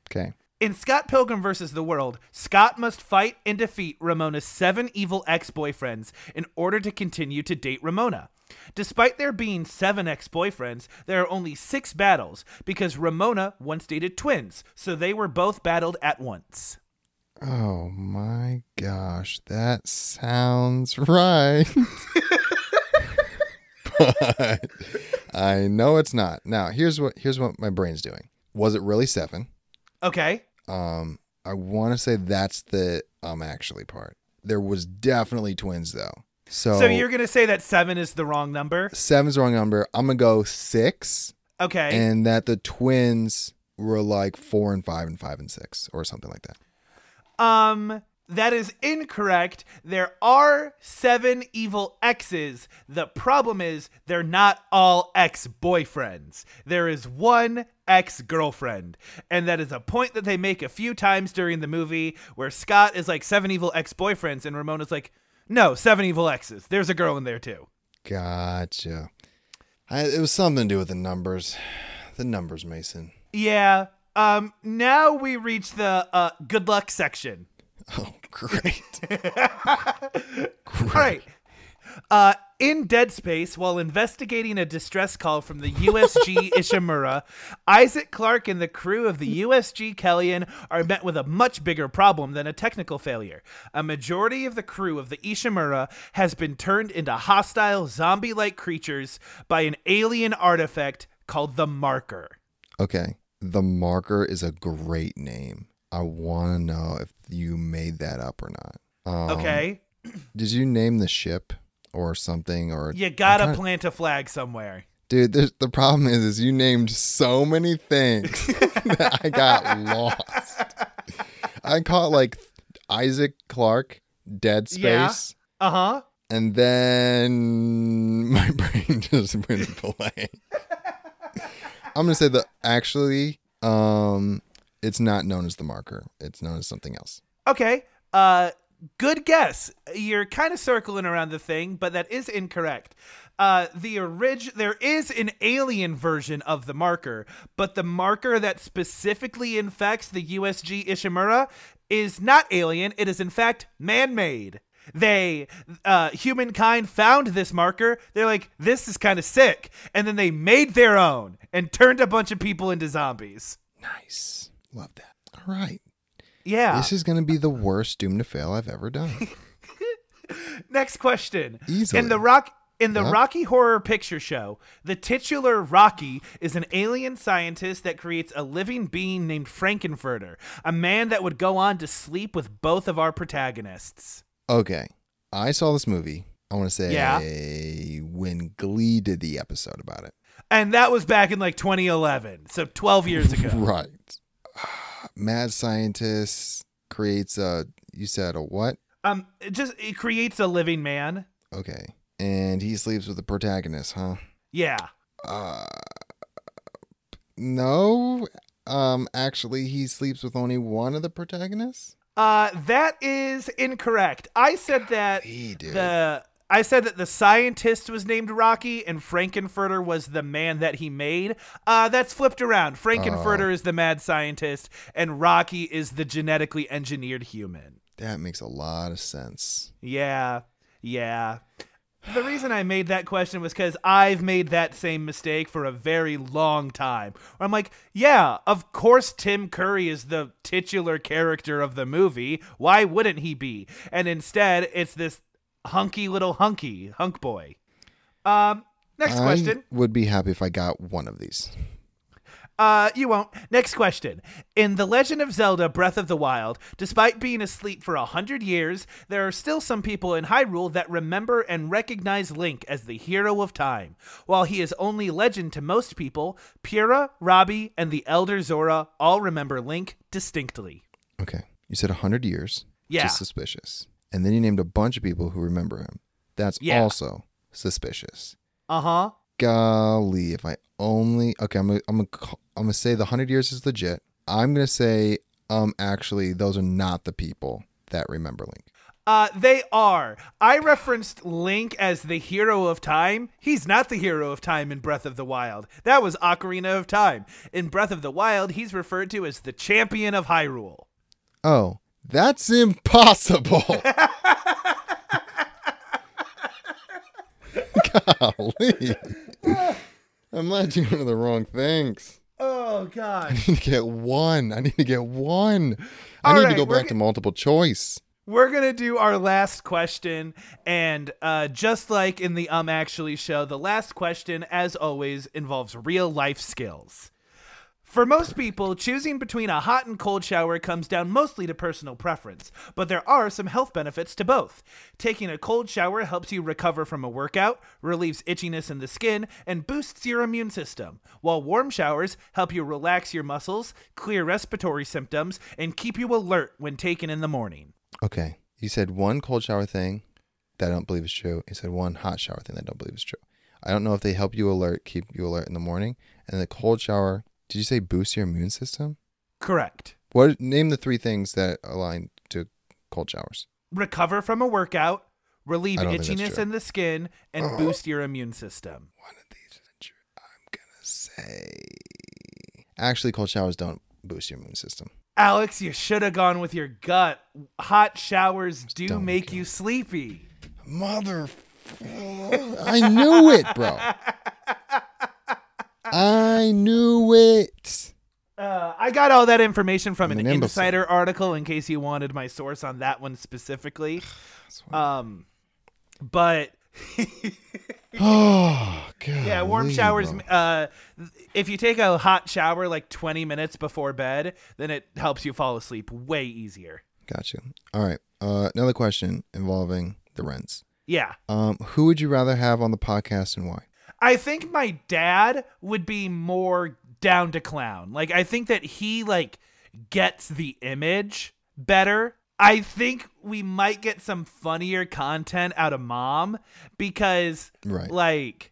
Okay. In Scott Pilgrim vs. the World, Scott must fight and defeat Ramona's seven evil ex boyfriends in order to continue to date Ramona. Despite there being seven ex boyfriends, there are only six battles because Ramona once dated twins, so they were both battled at once. Oh my gosh, that sounds right. but I know it's not. Now, here's what here's what my brain's doing. Was it really 7? Okay. Um I want to say that's the um actually part. There was definitely twins though. So, So you're to say that seven is the wrong number? seven's the wrong number. I'm gonna go six, Okay. and that the twins were like four and five and five and six or something like that. Um, that is incorrect. There are seven evil exes. The problem is they're not all ex boyfriends. There is one ex girlfriend. And that is a point that they make a few times during the movie where Scott is like seven evil ex boyfriends and Ramona's like, no, seven evil exes. There's a girl in there too. Gotcha. I, it was something to do with the numbers. The numbers, Mason. Yeah. Um, now we reach the uh, good luck section. Oh, great. All right. Uh, in Dead Space, while investigating a distress call from the USG Ishimura, Isaac Clarke and the crew of the USG Kellion are met with a much bigger problem than a technical failure. A majority of the crew of the Ishimura has been turned into hostile zombie like creatures by an alien artifact called the Marker. Okay. The marker is a great name. I want to know if you made that up or not. Um, Okay? Did you name the ship or something? Or You gotta trying- plant a flag somewhere. dude. The problem is, is you named so many things that I got lost. I caught like Isaac Clarke, Dead Space, Yeah. Uh huh. and then my brain just went blank. I'm gonna say that actually, um, it's not known as the marker. It's known as something else. Okay. Uh good guess. You're kind of circling around the thing, but that is incorrect. Uh the orig there is an alien version of the marker, but the marker that specifically infects the USG Ishimura is not alien, it is in fact man-made. They uh humankind found this marker. They're like this is kind of sick, and then they made their own and turned a bunch of people into zombies. Nice, love that. All right, Yeah. this is gonna be the worst Doom to Fail I've ever done. Next question. Easily. In the rock in the Yeah. Rocky Horror Picture Show, the titular Rocky is an alien scientist that creates a living being named Frank-N-Furter, a man that would go on to sleep with both of our protagonists. Okay, I saw this movie. I want to say Yeah. when Glee did the episode about it. And that was back in like 2011, so 12 years ago. Right. Mad scientist creates a. You said a what? Um it just it creates a living man. Okay. And he sleeps with the protagonist, huh? Yeah. Uh, no. Um, actually, he sleeps with only one of the protagonists. Uh that is incorrect. I said that He did. the I said that the scientist was named Rocky and Frank-N-Furter was the man that he made. Uh, that's flipped around. Frank-N-Furter Oh. is the mad scientist, and Rocky is the genetically engineered human. that makes a lot of sense. Yeah, yeah. The reason I made that question was because I've made that same mistake for a very long time. I'm like, yeah, of course Tim Curry is the titular character of the movie. Why wouldn't he be? And instead, it's this hunky little hunky hunk boy. Um, next I question. would be happy if I got one of these. Uh, you won't. Next question. In The Legend of Zelda Breath of the Wild, despite being asleep for a hundred years, there are still some people in Hyrule that remember and recognize Link as the hero of time. While he is only legend to most people, Purah, Robbie, and the Elder Zora all remember Link distinctly. Okay. You said a 100 years. Yeah. Just suspicious. And then you named a bunch of people who remember him. That's Yeah. also suspicious. Uh huh. Golly, if I only okay, I'm gonna I'm gonna I'm gonna say the hundred years is legit. I'm gonna say um actually those are not the people that remember Link. Uh, they are. I referenced Link as the hero of time. He's not the hero of time in Breath of the Wild. That was Ocarina of Time. In Breath of the Wild, he's referred to as the champion of Hyrule. Oh, that's impossible. Golly. I'm latching onto the wrong things. Oh, God. I need to get one. I need to get one. I All need to go back to multiple choice. We're going to do our last question. And uh, just like in the Um Actually show, the last question, as always, involves real life skills. For most people, choosing between a hot and cold shower comes down mostly to personal preference, but there are some health benefits to both. Taking a cold shower helps you recover from a workout, relieves itchiness in the skin, and boosts your immune system, while warm showers help you relax your muscles, clear respiratory symptoms, and keep you alert when taken in the morning. Okay. You said one cold shower thing that I don't believe is true. You said one hot shower thing that I don't believe is true. I don't know if they help you alert, keep you alert in the morning. And the cold shower, did you say boost your immune system? Correct. What name the three things that align to cold showers? Recover from a workout, relieve I don't think that's itchiness in the skin, and boost your immune system. One of these isn't true. I'm gonna say actually cold showers don't boost your immune system. Alex, you should have gone with your gut. Hot showers do don't make go. you sleepy. Mother I knew it, bro. I knew it. Uh, I got all that information from I'm an, an insider article in case you wanted my source on that one specifically. Um, but Oh god. yeah, warm showers. Uh, if you take a hot shower like 20 minutes before bed, then it helps you fall asleep way easier. Got you. All right. Uh, another question involving the rents. Yeah. Um, who would you rather have on the podcast and why? I think my dad would be more down to clown. Like I think that he like gets the image better. I think we might get some funnier content out of mom because Right. like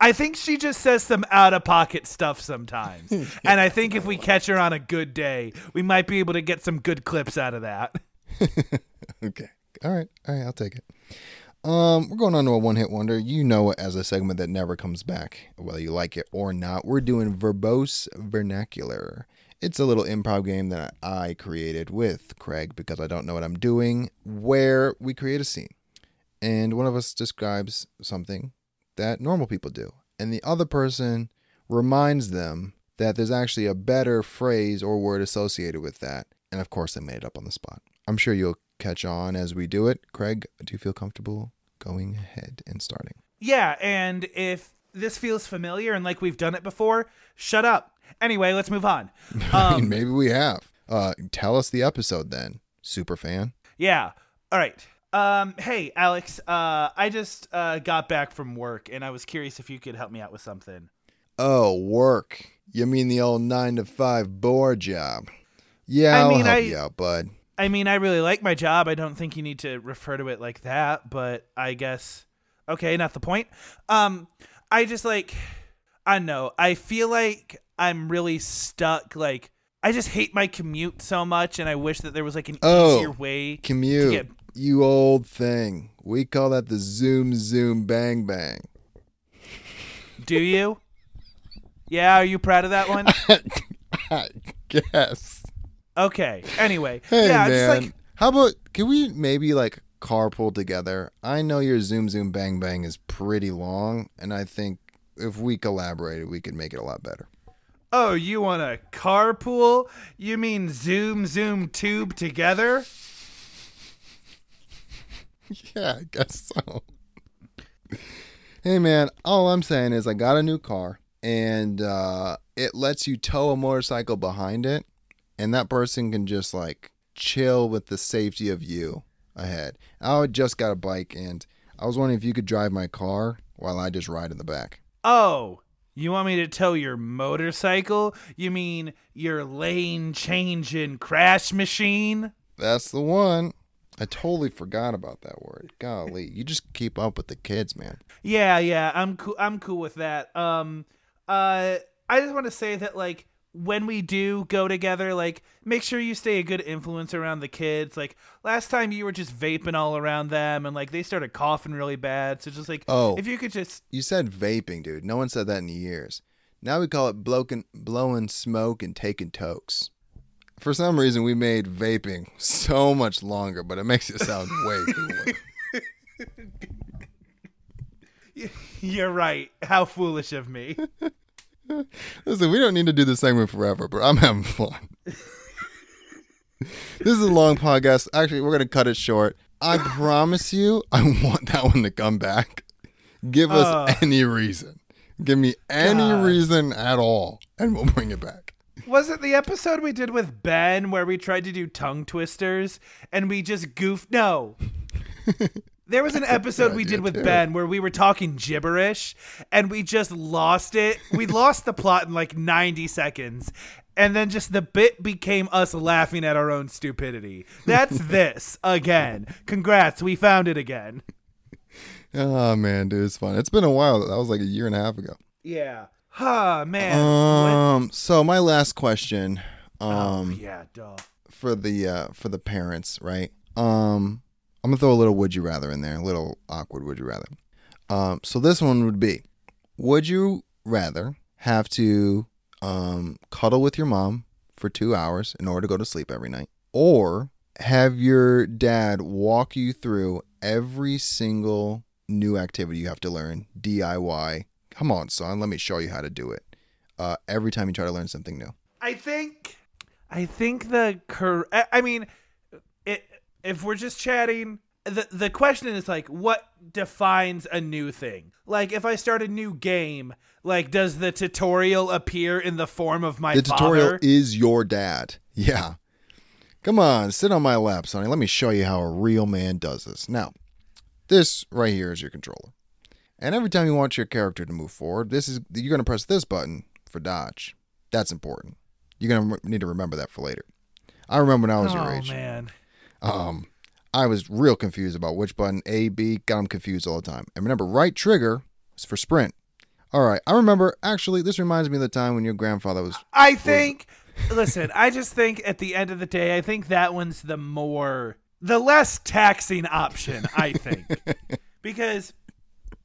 I think she just says some out of pocket stuff sometimes. and I think if we catch her on a good day, we might be able to get some good clips out of that. Okay. All right. All right. I'll take it. Um, we're going on to a one hit wonder. You know it as a segment that never comes back, whether you like it or not. We're doing verbose vernacular. It's a little improv game that I created with Craig because I don't know what I'm doing, where we create a scene. And one of us describes something that normal people do. And the other person reminds them that there's actually a better phrase or word associated with that. And of course, they made it up on the spot. I'm sure you'll catch on as we do it. Craig, do you feel comfortable going ahead and starting? Yeah, and if this feels familiar and like we've done it before, shut up. Anyway, let's move on. I mean, Um, maybe we have. Uh, tell us the episode then, super fan. Yeah. All right. Um, hey, Alex. Uh, I just uh, got back from work, and I was curious if you could help me out with something. Oh, work. You mean the old nine to five bore job? Yeah, I I'll mean, help I- you out, bud. I mean, I really like my job. I don't think you need to refer to it like that, but I guess okay, not the point. Um, I just like I don't know. I feel like I'm really stuck. Like I just hate my commute so much, and I wish that there was like an Oh. easier way. Commute. get- You old thing. We call that the zoom zoom bang bang. Do you? Yeah, are you proud of that one? I guess. Okay. Anyway, Hey yeah, man, like how about can we maybe like carpool together? I know your zoom zoom bang bang is pretty long, and I think if we collaborated, we could make it a lot better. Oh, you want a carpool? You mean zoom zoom tube together? Yeah, I guess so. hey man, all I'm saying is I got a new car and uh it lets you tow a motorcycle behind it and that person can just like chill with the safety of you ahead. I just got a bike and I was wondering if you could drive my car while I just ride in the back. Oh, you want me to tow your motorcycle? You mean your lane changing crash machine? That's the one. I totally forgot about that word. Golly, you just keep up with the kids, man. Yeah, yeah, I'm cool. I'm cool with that. Um, uh, I just want to say that like when we do go together, like make sure you stay a good influence around the kids. Like last time you were just vaping all around them, and like they started coughing really bad. So just like, Oh. if you could just You said vaping, dude. No one said that in years. Now we call it bloking, blowing smoke and taking tokes. For some reason, we made vaping so much longer, but it makes it sound way cooler. You're right. How foolish of me. Listen, we don't need to do this segment forever, but I'm having fun. this is a long podcast. Actually, we're going to cut it short. I promise you, I want that one to come back. Give us Uh. any reason. Give me any God. reason at all, and we'll bring it back. Was it the episode we did with Ben where we tried to do tongue twisters and we just goofed? No. There was an episode we did with too. Ben where we were talking gibberish and we just lost it. We lost the plot in like 90 seconds. And then just the bit became us laughing at our own stupidity. That's this again. Congrats, we found it again. Oh man, dude, it's fun. It's been a while. That was like a year and a half ago. Yeah. Huh, man. Um, so my last question, What- um, yeah, duh. for the uh for the parents, right? Um, I'm gonna throw a little would you rather in there, a little awkward would you rather. Um, so this one would be, would you rather have to um cuddle with your mom for two hours in order to go to sleep every night, or have your dad walk you through every single new activity you have to learn DIY? Come on, son, let me show you how to do it. Uh, every time you try to learn something new. I think I think the cor- I I mean if we're just chatting the the question is like what defines a new thing? Like if I start a new game, like does the tutorial appear in the form of my The tutorial is your dad. Yeah. Come on, sit on my lap, Sonny. Let me show you how a real man does this. Now, this right here is your controller. And every time you want your character to move forward, this is you're going to press this button for dodge. That's important. You're going to need to remember that for later. I remember when I was oh your age. Oh man. Um, I was real confused about which button A, B, got them confused all the time. And remember, right trigger is for sprint. All right, I remember. Actually, this reminds me of the time when your grandfather was I think listen, I just think at the end of the day, I think that one's the more the less taxing option, I think. because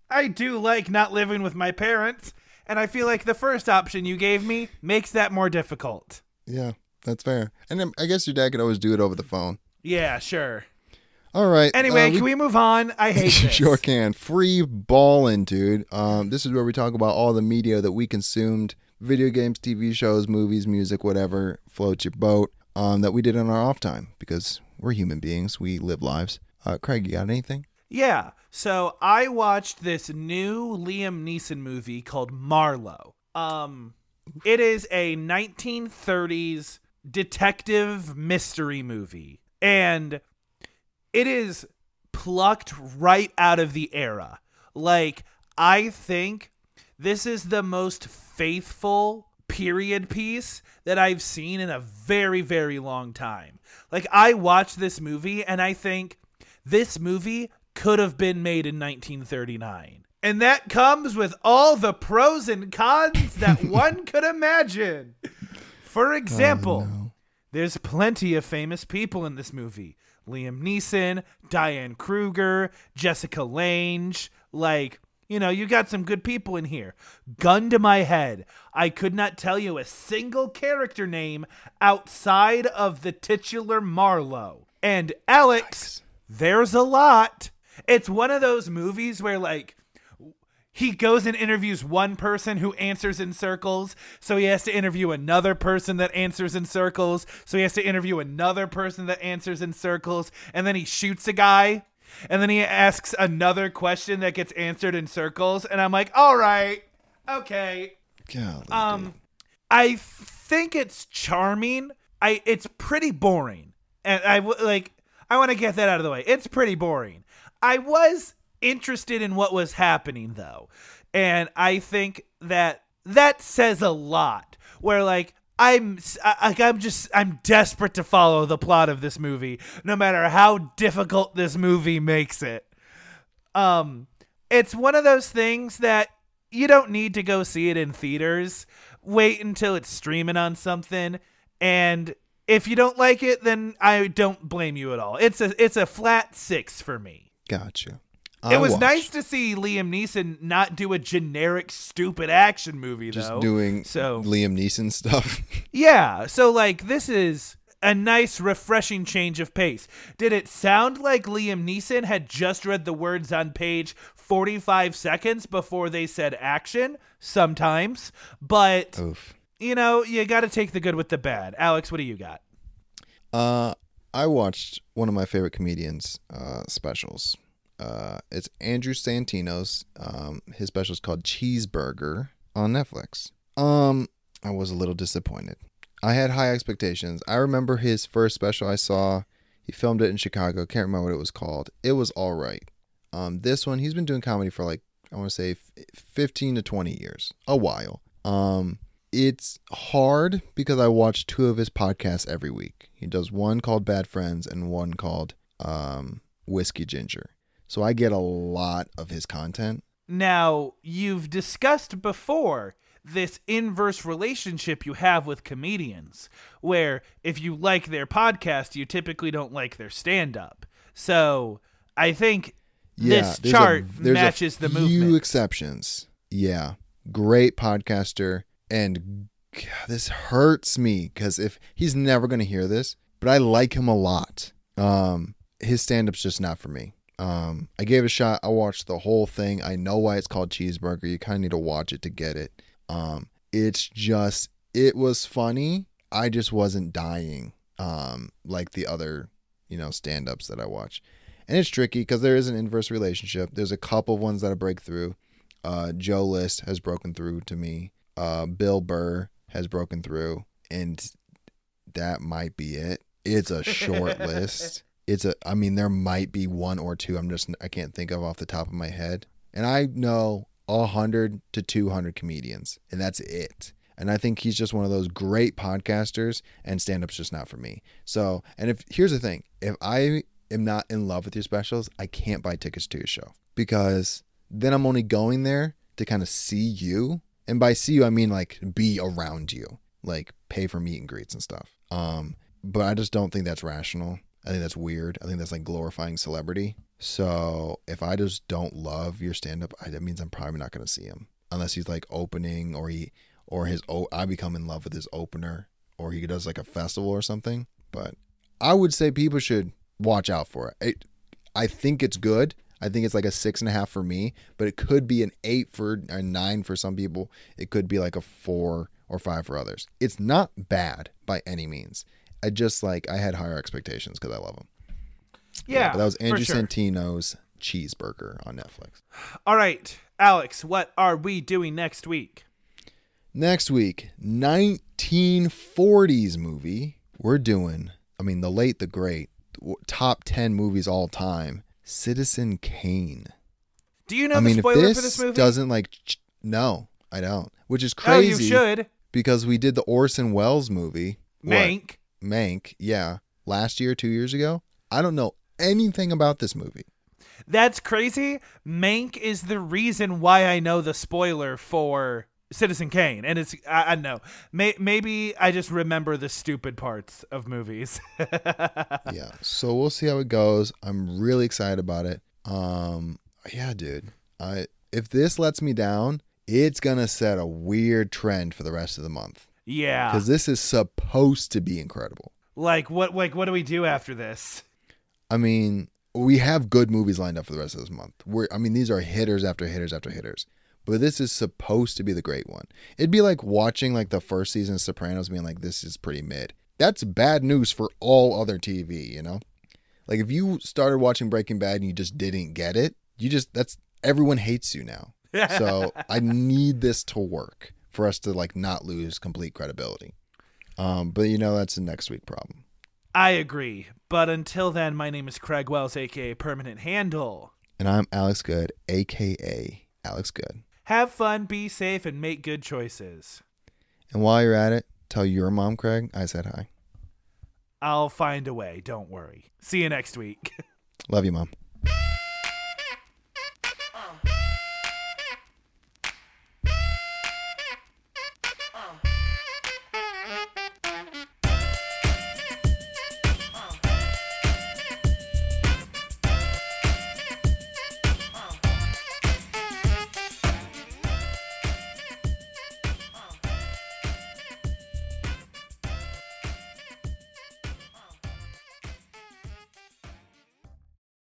I do like not living with my parents, and I feel like the first option you gave me makes that more difficult. Yeah, that's fair. And I guess your dad could always do it over the phone. Yeah, sure. All right. Anyway, uh, can we move on? I hate this. sure can. Free balling, dude. Um, this is where we talk about all the media that we consumed: video games, TV shows, movies, music, whatever floats your boat. Um, that we did in our off time because we're human beings. We live lives. Uh, Craig, you got anything? Yeah. So I watched this new Liam Neeson movie called Marlowe. Um it is a 1930s detective mystery movie and it is plucked right out of the era. Like I think this is the most faithful period piece that I've seen in a very very long time. Like I watched this movie and I think this movie could have been made in 1939. And that comes with all the pros and cons that one could imagine. For example, oh, there's plenty of famous people in this movie. Liam Neeson, Diane Kruger, Jessica Lange, like, you know, you got some good people in here. Gun to my head, I could not tell you a single character name outside of the titular Marlowe. And Alex, there's a lot. It's one of those movies where like he goes and interviews one person who answers in circles, so he has to interview another person that answers in circles, so he has to interview another person that answers in circles, and then he shoots a guy, and then he asks another question that gets answered in circles, and I'm like, all right, okay. Golly, Um, I think it's charming. I it's pretty boring, and I like. I want to get that out of the way. It's pretty boring. I was interested in what was happening though, and I think that that says a lot. Where like I'm like I'm just I'm desperate to follow the plot of this movie, no matter how difficult this movie makes it. Um, it's one of those things that you don't need to go see it in theaters. Wait until it's streaming on something, and if you don't like it, then I don't blame you at all. It's a it's a flat six for me. Gotcha. It was watched. nice to see Liam Neeson not do a generic stupid action movie just though. doing so Liam Neeson stuff. yeah, so like this is a nice refreshing change of pace. Did it sound like Liam Neeson had just read the words on page 45 seconds before they said action? Sometimes, but Oof. you know, you got to take the good with the bad. Alex, what do you got? Uh, I watched one of my favorite comedians' uh, specials. Uh, it's Andrew Santino's. Um, his special is called Cheeseburger on Netflix. Um, I was a little disappointed. I had high expectations. I remember his first special I saw. He filmed it in Chicago. Can't remember what it was called. It was all right. Um, this one he's been doing comedy for like I want to say f- 15 to 20 years, a while. Um, it's hard because I watch two of his podcasts every week. He does one called Bad Friends and one called um, Whiskey Ginger. So I get a lot of his content. Now, you've discussed before this inverse relationship you have with comedians, where if you like their podcast, you typically don't like their stand up. So I think Yeah, this chart a matches the few exceptions. Yeah, great podcaster, and God, this hurts me because if he's never gonna hear this, but I like him a lot. Um, his stand up's just not for me. Um, I gave it a shot. I watched the whole thing. I know why it's called cheeseburger. You kind of need to watch it to get it. Um, it's just it was funny. I just wasn't dying. Um, like the other, you know, stand ups that I watch and it's tricky because there is an inverse relationship. There's a couple of ones that I break through. Uh, Joe List has broken through to me. Uh, Bill Burr has broken through, and that might be it. It's a short list. It's a. I mean, there might be one or two. I'm just. I can't think of off the top of my head. And I know a hundred to two hundred comedians, and that's it. And I think he's just one of those great podcasters, and stand up's just not for me. So, and if here's the thing, if I am not in love with your specials, I can't buy tickets to your show because then I'm only going there to kind of see you. And by see you, I mean like be around you, like pay for meet and greets and stuff. Um, but I just don't think that's rational. I think that's weird. I think that's like glorifying celebrity. So if I just don't love your stand up, that means I'm probably not going to see him unless he's like opening or he or his oh I become in love with his opener or he does like a festival or something. But I would say people should watch out for it. it. I think it's good. I think it's like a six and a half for me, but it could be an eight for a nine for some people. It could be like a four or five for others. It's not bad by any means. I just like I had higher expectations because I love him. yeah, but that was Andrew sure. Santino's cheeseburger on Netflix. All right, Alex, what are we doing next week? Next week, 1940s movie. We're doing, I mean, the late, the great, top 10 movies all time. Citizen Kane. Do you know I mean, the if this, for this movie? doesn't like, no, I don't. Which is crazy. oh, you should. because we did the Orson Welles movie. What? Mank. Yeah, last year, two years ago. I don't know anything about this movie. That's crazy. Mank is the reason why I know the spoiler for Citizen Kane, and it's I, I know May, maybe I just remember the stupid parts of movies. yeah, so we'll see how it goes. I'm really excited about it. Um, yeah, dude. I if this lets me down, it's gonna set a weird trend for the rest of the month yeah, because this is supposed to be incredible. like what like what do we do after this? I mean, we have good movies lined up for the rest of this month. We're, I mean, these are hitters after hitters after hitters. But this is supposed to be the great one. It'd be like watching like the first season of Sopranos, being like, "This is pretty mid." That's bad news for all other TV. You know, like if you started watching Breaking Bad and you just didn't get it, you just that's everyone hates you now. So I need this to work for us to like not lose complete credibility. Um, but you know that's the next week problem. I agree, but until then, my name is Craig Wells, aka Permanent Handle. And I'm Alex Good, aka Alex Good. Have fun, be safe, and make good choices. And while you're at it, tell your mom, Craig, I said hi. I'll find a way. Don't worry. See you next week. Love you, mom.